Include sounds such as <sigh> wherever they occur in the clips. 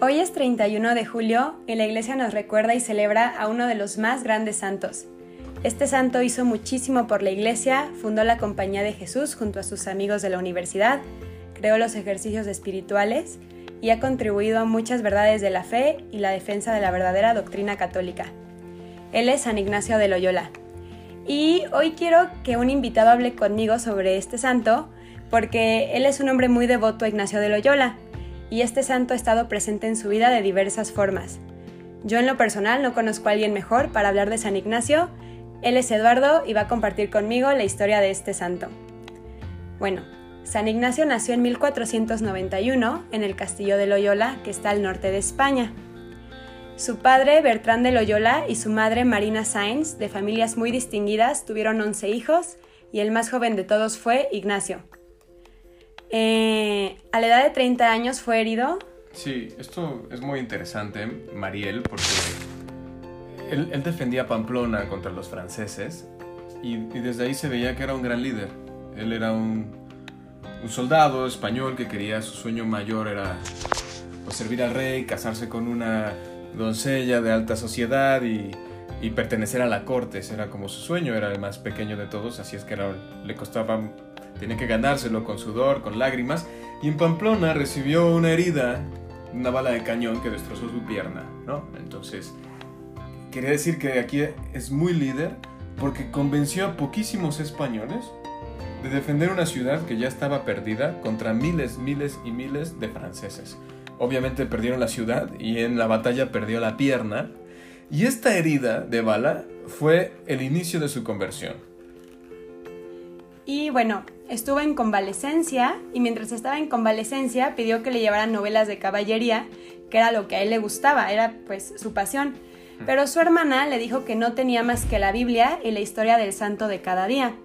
Hoy es 31 de julio y la iglesia nos recuerda y celebra a uno de los más grandes santos. Este santo hizo muchísimo por la iglesia, fundó la Compañía de Jesús junto a sus amigos de la universidad, creó los ejercicios espirituales y ha contribuido a muchas verdades de la fe y la defensa de la verdadera doctrina católica. Él es San Ignacio de Loyola. Y hoy quiero que un invitado hable conmigo sobre este santo, porque él es un hombre muy devoto a Ignacio de Loyola y este santo ha estado presente en su vida de diversas formas. Yo en lo personal no conozco a alguien mejor para hablar de San Ignacio. Él es Eduardo y va a compartir conmigo la historia de este santo. Bueno, San Ignacio nació en 1491 en el castillo de Loyola, que está al norte de España. Su padre, Bertrán de Loyola, y su madre, Marina Sainz, de familias muy distinguidas, tuvieron 11 hijos y el más joven de todos fue Ignacio. Eh, a la edad de 30 años fue herido. Sí, esto es muy interesante, Mariel, porque él, defendía Pamplona contra los franceses y, desde ahí se veía que era un gran líder. Él era un, soldado español que quería, su sueño mayor era pues, servir al rey, casarse con una doncella de alta sociedad y, pertenecer a la corte. Ese era como su sueño, era el más pequeño de todos, así es que le costaba Tenía que ganárselo con sudor, con lágrimas, y en Pamplona recibió una herida, una bala de cañón que destrozó su pierna, ¿no? Entonces, quería decir que aquí es muy líder porque convenció a poquísimos españoles de defender una ciudad que ya estaba perdida contra miles, miles y miles de franceses. Obviamente perdieron la ciudad y en la batalla perdió la pierna. Y esta herida de bala fue el inicio de su conversión. Y bueno, estuvo en convalecencia y mientras estaba en convalecencia pidió que le llevaran novelas de caballería, que era lo que a él le gustaba, era pues su pasión. Pero su hermana le dijo que no tenía más que la Biblia y la historia del santo de cada día.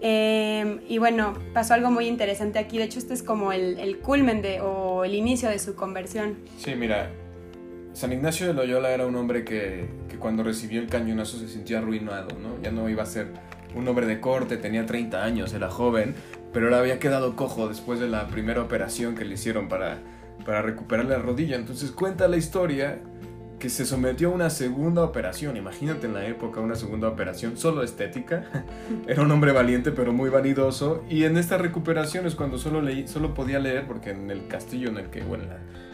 Em, y bueno, pasó algo muy interesante aquí. De hecho, este es como el, culmen de, o el inicio de su conversión. Sí, mira, San Ignacio de Loyola era un hombre que, que cuando recibió el cañonazo se sintió arruinado, ¿no? Ya no iba a ser un hombre de corte, tenía 30 años, era joven, pero le había quedado cojo después de la primera operación que le hicieron para, para recuperar la rodilla. Entonces cuenta la historia que se sometió a una segunda operación. Imagínate en la época una segunda operación solo estética. <laughs> Era un hombre valiente pero muy vanidoso. Y en esta recuperación es cuando solo, leí, solo podía leer, porque en el castillo en el que, bueno,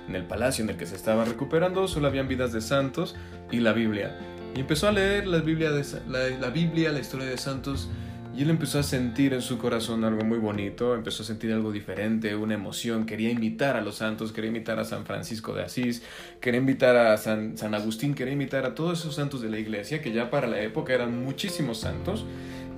en el palacio en el que se estaba recuperando, solo habían vidas de santos y la Biblia. Y empezó a leer la Biblia, la, Biblia, la historia de santos, y él empezó a sentir en su corazón algo muy bonito, empezó a sentir algo diferente, una emoción, quería invitar a los santos, quería invitar a San Francisco de Asís, quería invitar a San, Agustín, quería invitar a todos esos santos de la iglesia, que ya para la época eran muchísimos santos,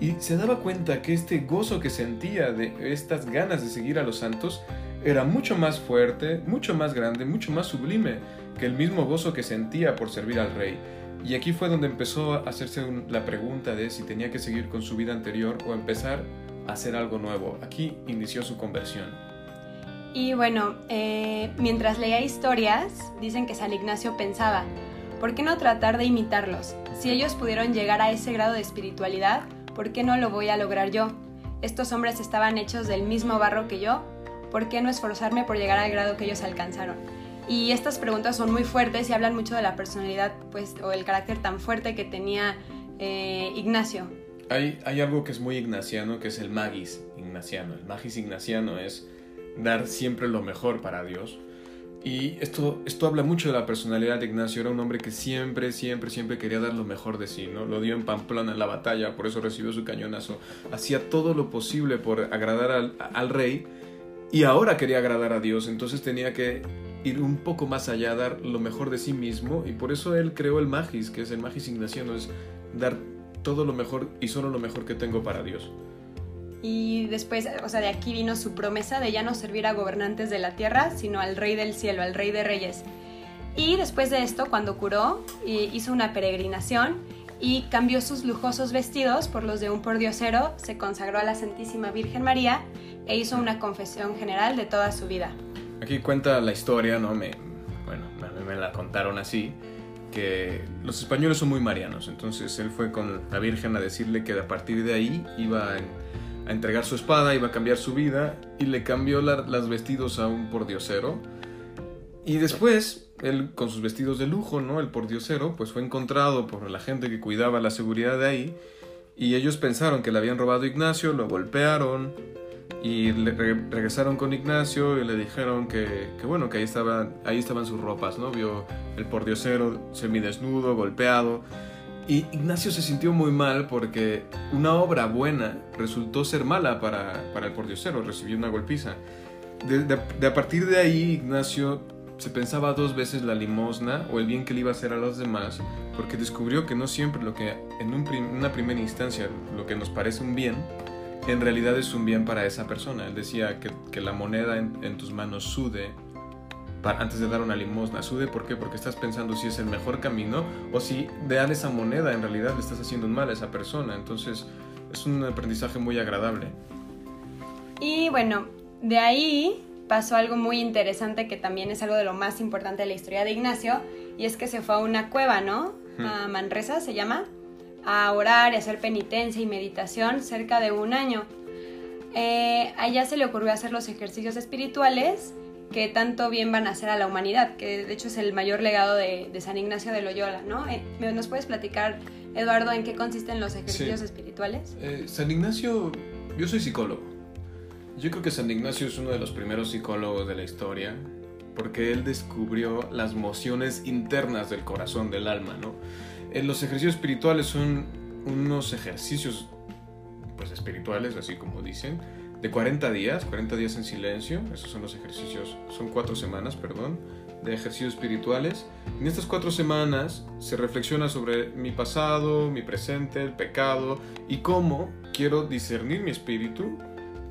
y se daba cuenta que este gozo que sentía de estas ganas de seguir a los santos era mucho más fuerte, mucho más grande, mucho más sublime que el mismo gozo que sentía por servir al rey. Y aquí fue donde empezó a hacerse la pregunta de si tenía que seguir con su vida anterior o empezar a hacer algo nuevo. Aquí inició su conversión. Y bueno, eh, mientras leía historias, dicen que San Ignacio pensaba, ¿por qué no tratar de imitarlos? Si ellos pudieron llegar a ese grado de espiritualidad, ¿por qué no lo voy a lograr yo? Estos hombres estaban hechos del mismo barro que yo, ¿por qué no esforzarme por llegar al grado que ellos alcanzaron? Y estas preguntas son muy fuertes y hablan mucho de la personalidad pues, o el carácter tan fuerte que tenía eh, Ignacio. Hay, hay algo que es muy ignaciano, que es el magis ignaciano. El magis ignaciano es dar siempre lo mejor para Dios. Y esto, esto habla mucho de la personalidad de Ignacio. Era un hombre que siempre, siempre, siempre quería dar lo mejor de sí, ¿no? Lo dio en Pamplona en la batalla, por eso recibió su cañonazo. Hacía todo lo posible por agradar al, al rey y ahora quería agradar a Dios. Entonces tenía que ir un poco más allá, dar lo mejor de sí mismo y por eso él creó el Magis, que es el Magis Ignaciano, es dar todo lo mejor y solo lo mejor que tengo para Dios. Y después, o sea, de aquí vino su promesa de ya no servir a gobernantes de la tierra, sino al Rey del cielo, al Rey de Reyes. Y después de esto, cuando curó, hizo una peregrinación y cambió sus lujosos vestidos por los de un pordiosero, se consagró a la Santísima Virgen María e hizo una confesión general de toda su vida. Aquí cuenta la historia, ¿no? Me, bueno, me, la contaron así, que los españoles son muy marianos, entonces él fue con la Virgen a decirle que a partir de ahí iba a, entregar su espada, iba a cambiar su vida, y le cambió las vestidos a un pordiosero, Y después, él con sus vestidos de lujo, ¿no? El pordiosero, pues fue encontrado por la gente que cuidaba la seguridad de ahí. Y ellos pensaron que le habían robado a Ignacio, lo golpearon y regresaron con Ignacio y le dijeron que, bueno, que ahí, estaba, ahí estaban sus ropas, ¿no? Vio el pordiosero semidesnudo, golpeado. Y Ignacio se sintió muy mal porque una obra buena resultó ser mala para, para el pordiosero, recibió una golpiza. De, de, a partir de ahí, Ignacio se pensaba dos veces la limosna o el bien que le iba a hacer a los demás, porque descubrió que no siempre lo que en una primera instancia lo que nos parece un bien, en realidad es un bien para esa persona. Él decía que, que la moneda en, en, tus manos sude antes de dar una limosna. Sude, ¿por qué? Porque estás pensando si es el mejor camino o si de dar esa moneda en realidad le estás haciendo un mal a esa persona. Entonces es un aprendizaje muy agradable. Y bueno, de ahí pasó algo muy interesante que también es algo de lo más importante de la historia de Ignacio y es que se fue a una cueva, ¿no? A Manresa se llama, a orar y hacer penitencia y meditación cerca de un año. Eh, allá se le ocurrió hacer los ejercicios espirituales que tanto bien van a hacer a la humanidad, que de hecho es el mayor legado de, San Ignacio de Loyola, ¿no? Eh, ¿Nos puedes platicar, Eduardo, en qué consisten los ejercicios espirituales? Eh, San Ignacio, yo soy psicólogo. Yo creo que San Ignacio es uno de los primeros psicólogos de la historia, porque él descubrió las mociones internas del corazón, del alma, ¿no? Eh, los ejercicios espirituales son unos ejercicios, pues espirituales, así como dicen, de 40 días, 40 días en silencio, esos son los ejercicios, son cuatro semanas, perdón, de ejercicios espirituales. En estas cuatro semanas se reflexiona sobre mi pasado, mi presente, el pecado y cómo quiero discernir mi espíritu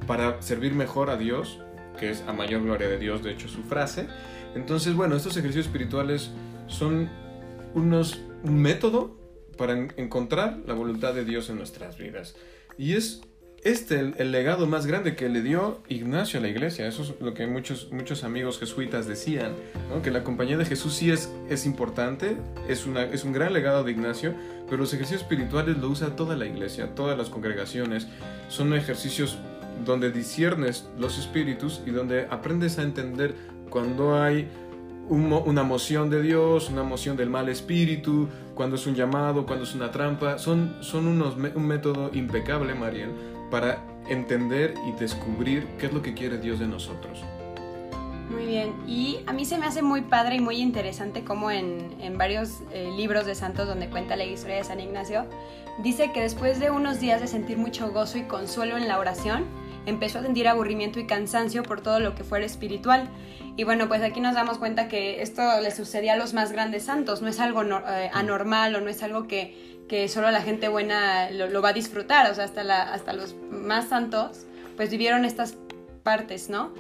para servir mejor a Dios, que es a mayor gloria de Dios, de hecho su frase. Entonces, bueno, estos ejercicios espirituales son unos, un método para encontrar la voluntad de Dios en nuestras vidas. Y es este el, legado más grande que le dio Ignacio a la iglesia. Eso es lo que muchos, muchos amigos jesuitas decían, que la compañía de Jesús sí es, es importante, es, una, es un gran legado de Ignacio, pero los ejercicios espirituales lo usa toda la iglesia, todas las congregaciones. Son ejercicios donde disiernes los espíritus y donde aprendes a entender cuando hay una moción de Dios, una moción del mal espíritu, cuando es un llamado, cuando es una trampa. Son, son unos, un método impecable, Mariel, para entender y descubrir qué es lo que quiere Dios de nosotros. Muy bien, y a mí se me hace muy padre y muy interesante como en, en varios eh, libros de santos donde cuenta la historia de San Ignacio, dice que después de unos días de sentir mucho gozo y consuelo en la oración, empezó a sentir aburrimiento y cansancio por todo lo que fuera espiritual. Y bueno, pues aquí nos damos cuenta que esto le sucedía a los más grandes santos, no es algo eh, anormal o no es algo que que solo la gente buena lo, va a disfrutar, o sea, hasta, la, hasta los más santos, pues vivieron estas partes, ¿no?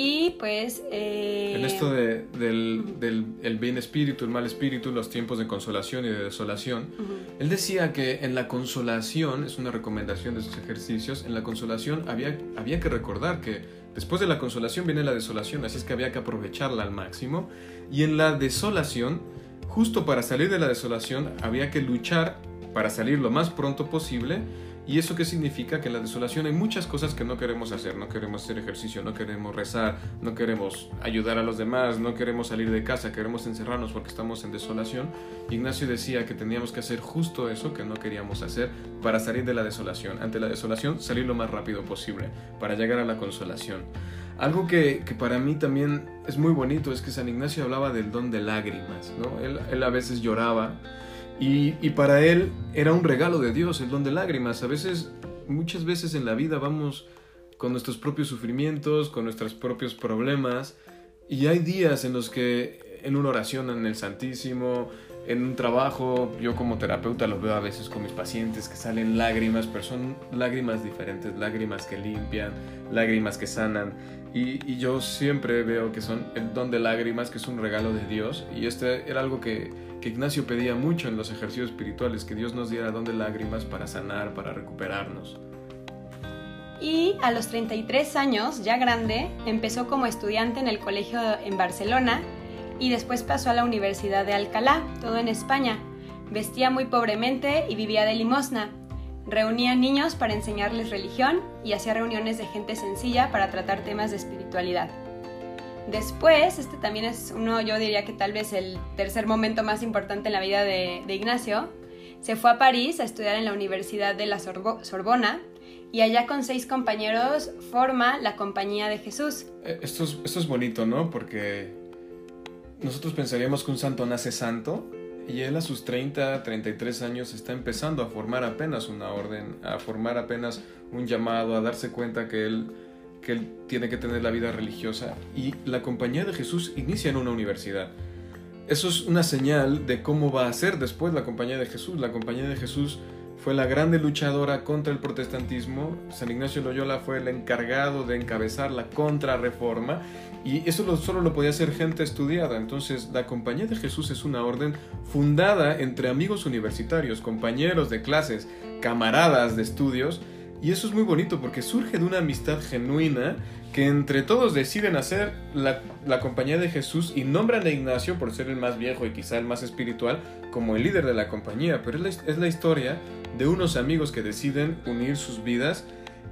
Y pues... Eh... En esto de, del, del el bien espíritu, el mal espíritu, los tiempos de consolación y de desolación, él decía que en la consolación, es una recomendación de sus ejercicios, en la consolación había, había que recordar que después de la consolación viene la desolación, así es que había que aprovecharla al máximo, y en la desolación, justo para salir de la desolación, había que luchar para salir lo más pronto posible. ¿Y eso qué significa? Que en la desolación hay muchas cosas que no queremos hacer. No queremos hacer ejercicio, no queremos rezar, no queremos ayudar a los demás, no queremos salir de casa, queremos encerrarnos porque estamos en desolación. Ignacio decía que teníamos que hacer justo eso que no queríamos hacer para salir de la desolación. Ante la desolación, salir lo más rápido posible para llegar a la consolación. Algo que, que, para mí también es muy bonito es que San Ignacio hablaba del don de lágrimas, ¿no? Él, él a veces lloraba y, para él era un regalo de Dios, el don de lágrimas. A veces, muchas veces en la vida vamos con nuestros propios sufrimientos, con nuestros propios problemas. Y hay días en los que en una oración en el Santísimo, en un trabajo, yo como terapeuta lo veo a veces con mis pacientes que salen lágrimas, pero son lágrimas diferentes, lágrimas que limpian, lágrimas que sanan. Y, yo siempre veo que son el don de lágrimas, que es un regalo de Dios. Y este era algo que que Ignacio pedía mucho en los ejercicios espirituales, que Dios nos diera don de lágrimas para sanar, para recuperarnos. Y a los 33 años, ya grande, empezó como estudiante en el colegio en Barcelona y después pasó a la Universidad de Alcalá, todo en España. Vestía muy pobremente y vivía de limosna. Reunía niños para enseñarles religión y hacía reuniones de gente sencilla para tratar temas de espiritualidad. Después, este también es uno, yo diría que tal vez el tercer momento más importante en la vida de, Ignacio, se fue a París a estudiar en la Universidad de la Sorbona y allá con seis compañeros forma la Compañía de Jesús. Eh, esto es, esto es bonito, ¿no? Porque nosotros pensaríamos que un santo nace santo y él a sus 30, 33 años está empezando a formar apenas una orden, a formar apenas un llamado, a darse cuenta que él que él tiene que tener la vida religiosa y la compañía de Jesús inicia en una universidad. Eso es una señal de cómo va a ser después la compañía de Jesús. La compañía de Jesús fue la grande luchadora contra el protestantismo. San Ignacio Loyola fue el encargado de encabezar la contrarreforma y eso solo lo podía hacer gente estudiada. Entonces, la Compañía de Jesús es una orden fundada entre amigos universitarios, compañeros de clases, camaradas de estudios y eso es muy bonito porque surge de una amistad genuina que entre todos deciden hacer la, compañía de Jesús y nombran a Ignacio por ser el más viejo y quizá el más espiritual como el líder de la compañía. Pero es la, historia de unos amigos que deciden unir sus vidas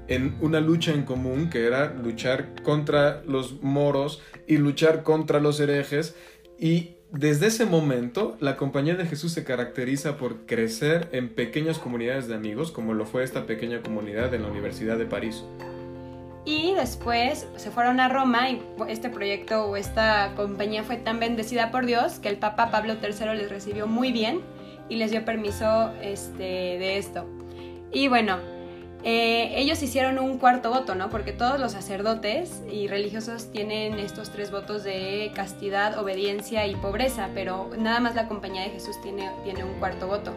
en una lucha en común que era luchar contra los moros y luchar contra los herejes y desde ese momento, la Compañía de Jesús se caracteriza por crecer en pequeñas comunidades de amigos, como lo fue esta pequeña comunidad en la Universidad de París. Y después se fueron a Roma y este proyecto o esta compañía fue tan bendecida por Dios que el Papa Pablo III les recibió muy bien y les dio permiso este, de esto. Y bueno, eh, ellos hicieron un cuarto voto, ¿no? Porque todos los sacerdotes y religiosos tienen estos tres votos de castidad, obediencia y pobreza, pero nada más la Compañía de Jesús tiene, tiene un cuarto voto.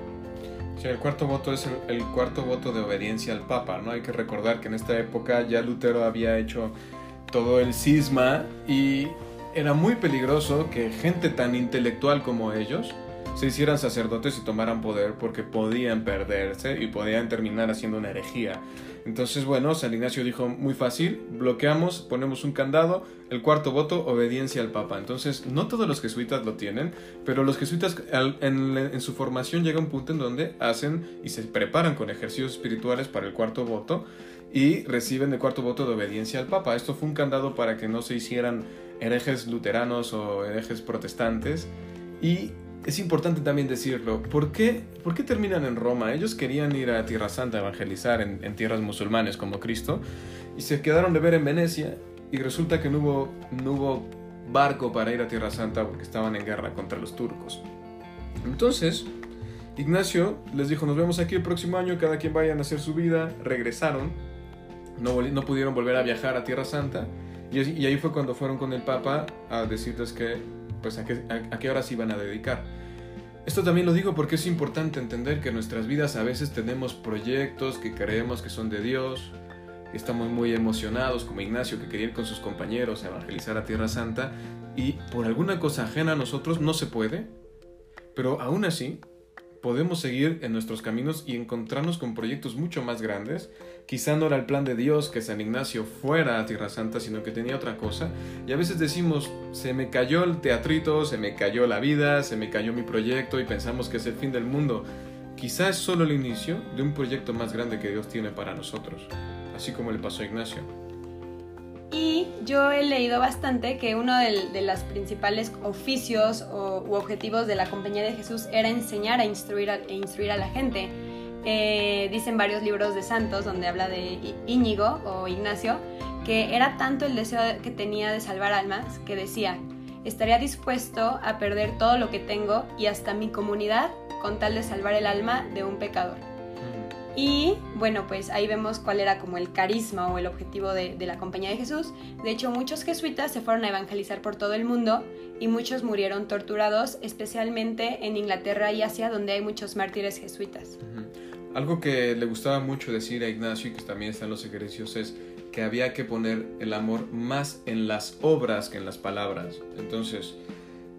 Sí, el cuarto voto es el, cuarto voto de obediencia al Papa, ¿no? Hay que recordar que en esta época ya Lutero había hecho todo el cisma y era muy peligroso que gente tan intelectual como ellos se hicieran sacerdotes y tomaran poder porque podían perderse y podían terminar haciendo una herejía. Entonces, bueno, San Ignacio dijo muy fácil, bloqueamos, ponemos un candado, el cuarto voto, obediencia al Papa. Entonces, no todos los jesuitas lo tienen, pero los jesuitas en, en su formación llega un punto en donde hacen y se preparan con ejercicios espirituales para el cuarto voto y reciben el cuarto voto de obediencia al Papa. Esto fue un candado para que no se hicieran herejes luteranos o herejes protestantes y es importante también decirlo. ¿Por qué, ¿Por qué terminan en Roma? Ellos querían ir a Tierra Santa a evangelizar en, tierras musulmanes como Cristo y se quedaron de ver en Venecia y resulta que no hubo, barco para ir a Tierra Santa porque estaban en guerra contra los turcos. Entonces, Ignacio les dijo, nos vemos aquí el próximo año, cada quien vaya a hacer su vida. Regresaron, no, no pudieron volver a viajar a Tierra Santa y, y ahí fue cuando fueron con el Papa a decirles que pues a qué, a, qué horas iban a dedicar. Esto también lo digo porque es importante entender que nuestras vidas a veces tenemos proyectos que creemos que son de Dios, estamos muy emocionados, como Ignacio que quería ir con sus compañeros a evangelizar a Tierra Santa, y por alguna cosa ajena a nosotros no se puede, pero aún así podemos seguir en nuestros caminos y encontrarnos con proyectos mucho más grandes. Quizá no era el plan de Dios que San Ignacio fuera a Tierra Santa, sino que tenía otra cosa. Y a veces decimos, se me cayó el teatrito, se me cayó la vida, se me cayó mi proyecto y pensamos que es el fin del mundo. Quizá es solo el inicio de un proyecto más grande que Dios tiene para nosotros, así como le pasó a Ignacio. Y yo he leído bastante que uno de, los principales oficios o, u objetivos de la Compañía de Jesús era enseñar a instruir a, e instruir a la gente. Eh, dicen varios libros de santos donde habla de Íñigo o Ignacio, que era tanto el deseo que tenía de salvar almas que decía, estaría dispuesto a perder todo lo que tengo y hasta mi comunidad con tal de salvar el alma de un pecador. Y bueno, pues ahí vemos cuál era como el carisma o el objetivo de, la Compañía de Jesús. De hecho, muchos jesuitas se fueron a evangelizar por todo el mundo y muchos murieron torturados, especialmente en Inglaterra y Asia, donde hay muchos mártires jesuitas. Algo que le gustaba mucho decir a Ignacio y que también está en los ejercicios es que había que poner el amor más en las obras que en las palabras. Entonces,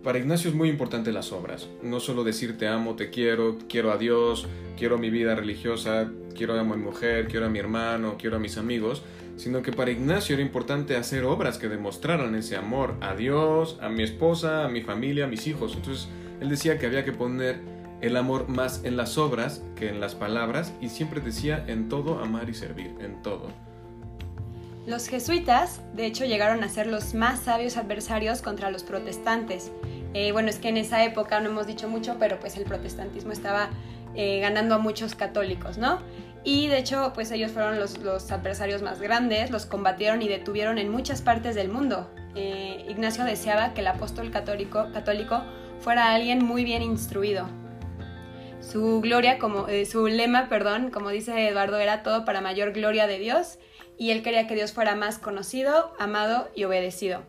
para Ignacio es muy importante las obras, no solo decir te amo, te quiero, quiero a Dios, quiero mi vida religiosa, quiero a mi mujer, quiero a mi hermano, quiero a mis amigos, sino que para Ignacio era importante hacer obras que demostraran ese amor a Dios, a mi esposa, a mi familia, a mis hijos. Entonces él decía que había que poner el amor más en las obras que en las palabras y siempre decía en todo amar y servir, en todo. Los jesuitas, de hecho, llegaron a ser los más sabios adversarios contra los protestantes. Eh, bueno, es que en esa época no hemos dicho mucho, pero pues el protestantismo estaba eh, ganando a muchos católicos, ¿no? Y de hecho, pues ellos fueron los, adversarios más grandes, los combatieron y detuvieron en muchas partes del mundo. Eh, Ignacio deseaba que el apóstol católico, católico fuera alguien muy bien instruido. Su gloria, como, su lema, perdón, como dice Eduardo, era todo para mayor gloria de Dios y él quería que Dios fuera más conocido, amado y obedecido.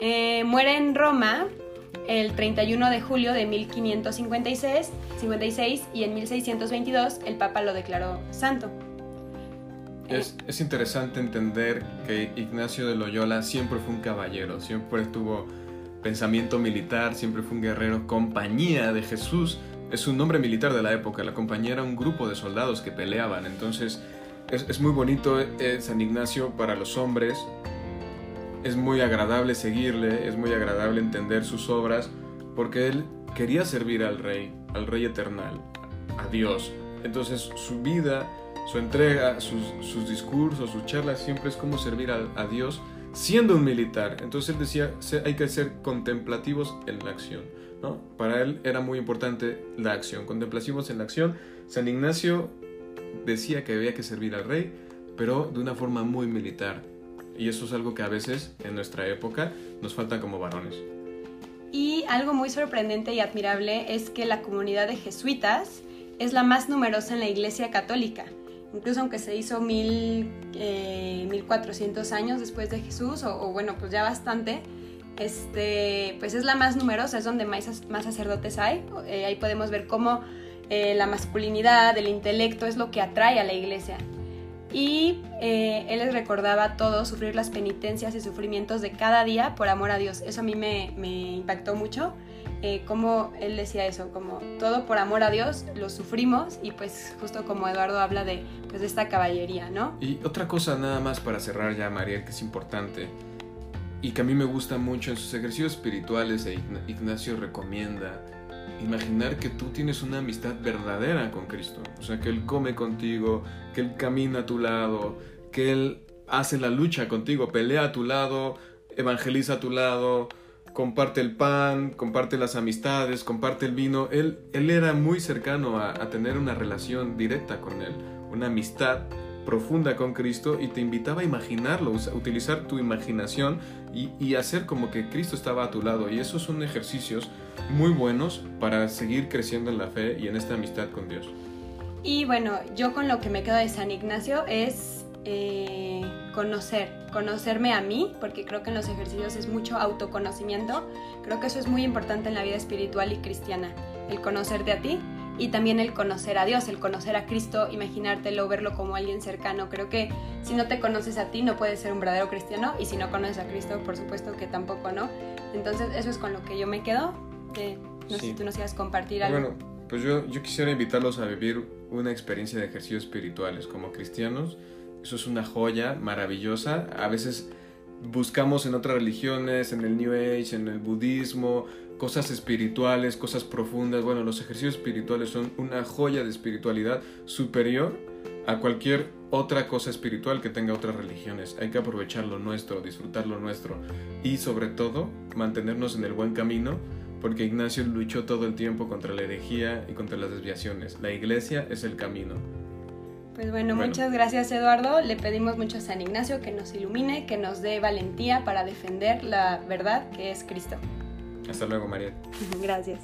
Eh, muere en Roma el 31 de julio de 1556 56, y en 1622 el Papa lo declaró santo. Es, es, interesante entender que Ignacio de Loyola siempre fue un caballero, siempre tuvo pensamiento militar, siempre fue un guerrero, compañía de Jesús. Es un nombre militar de la época, la compañía era un grupo de soldados que peleaban, entonces es, muy bonito eh, San Ignacio para los hombres. Es muy agradable seguirle, es muy agradable entender sus obras, porque él quería servir al Rey, al Rey Eternal, a Dios. Entonces su vida, su entrega, sus, discursos, sus charlas siempre es como servir a, a, Dios siendo un militar. Entonces él decía, hay que ser contemplativos en la acción. ¿no? Para él era muy importante la acción, contemplativos en la acción. San Ignacio decía que había que servir al rey, pero de una forma muy militar. Y eso es algo que a veces en nuestra época nos falta como varones. Y algo muy sorprendente y admirable es que la comunidad de jesuitas es la más numerosa en la Iglesia Católica. Incluso aunque se hizo mil, 1400 eh, años después de Jesús, o, bueno, pues ya bastante, este, pues es la más numerosa, es donde más, más sacerdotes hay. Eh, ahí podemos ver cómo eh, la masculinidad, el intelecto es lo que atrae a la iglesia. Y eh, él les recordaba a todos sufrir las penitencias y sufrimientos de cada día por amor a Dios. Eso a mí me, impactó mucho, eh, como él decía eso, como todo por amor a Dios lo sufrimos y pues justo como Eduardo habla de, pues, de esta caballería, ¿no? Y otra cosa nada más para cerrar ya, Mariel, que es importante y que a mí me gusta mucho en sus ejercicios espirituales, e Ignacio recomienda imaginar que tú tienes una amistad verdadera con Cristo. O sea, que Él come contigo, que Él camina a tu lado, que Él hace la lucha contigo, pelea a tu lado, evangeliza a tu lado, comparte el pan, comparte las amistades, comparte el vino. Él, era muy cercano a, tener una relación directa con Él, una amistad profunda con Cristo y te invitaba a imaginarlo, a utilizar tu imaginación y, y hacer como que Cristo estaba a tu lado. Y esos son ejercicios muy buenos para seguir creciendo en la fe y en esta amistad con Dios. Y bueno, yo con lo que me quedo de San Ignacio es eh, conocer, conocerme a mí, porque creo que en los ejercicios es mucho autoconocimiento. Creo que eso es muy importante en la vida espiritual y cristiana, el conocerte a ti y también el conocer a Dios, el conocer a Cristo, imaginártelo, verlo como alguien cercano. Creo que si no te conoces a ti no puedes ser un verdadero cristiano y si no conoces a Cristo, por supuesto que tampoco, ¿no? Entonces eso es con lo que yo me quedo no sé si tú nos a compartir algo. Bueno, pues yo, yo quisiera invitarlos a vivir una experiencia de ejercicios espirituales como cristianos. Eso es una joya maravillosa. A veces buscamos en otras religiones, en el New Age, en el budismo, cosas espirituales, cosas profundas. Bueno, los ejercicios espirituales son una joya de espiritualidad superior a cualquier otra cosa espiritual que tenga otras religiones. Hay que aprovechar lo nuestro, disfrutar lo nuestro y sobre todo mantenernos en el buen camino porque Ignacio luchó todo el tiempo contra la herejía y contra las desviaciones. La iglesia es el camino. Pues bueno, muchas gracias Eduardo. Le pedimos mucho a San Ignacio que nos ilumine, que nos dé valentía para defender la verdad que es Cristo. Hasta luego, María. <laughs> gracias.